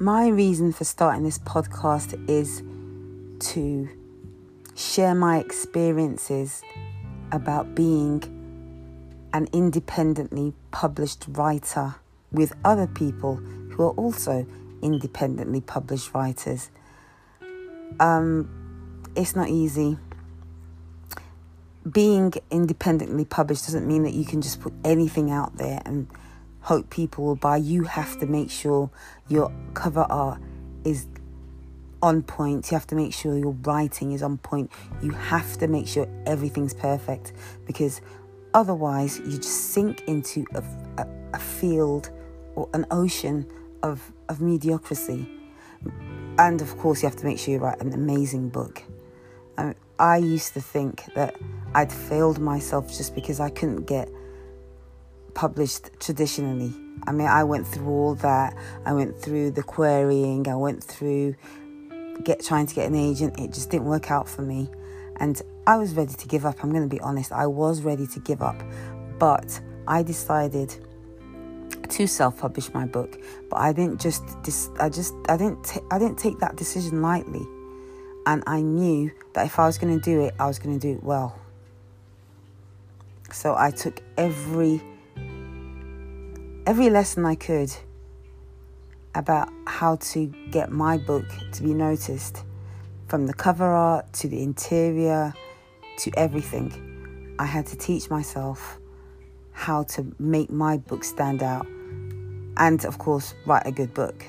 my reason for starting this podcast is to share my experiences about being an independently published writer with other people who are also independently published writers. Um, it's not easy. Being independently published doesn't mean that you can just put anything out there and hope people will buy. You have to make sure your cover art is on point. You have to make sure your writing is on point. You have to make sure everything's perfect because otherwise you just sink into a, a, a field or an ocean of, of mediocrity. And of course, you have to make sure you write an amazing book. I, I used to think that I'd failed myself just because I couldn't get published traditionally. I mean, I went through all that. I went through the querying. I went through get trying to get an agent. It just didn't work out for me, and I was ready to give up. I'm going to be honest. I was ready to give up, but I decided to self-publish my book. But I didn't just. Dis- I just. I didn't. T- I didn't take that decision lightly, and I knew that if I was going to do it, I was going to do it well. So I took every every lesson I could about how to get my book to be noticed from the cover art to the interior to everything. I had to teach myself how to make my book stand out and, of course, write a good book.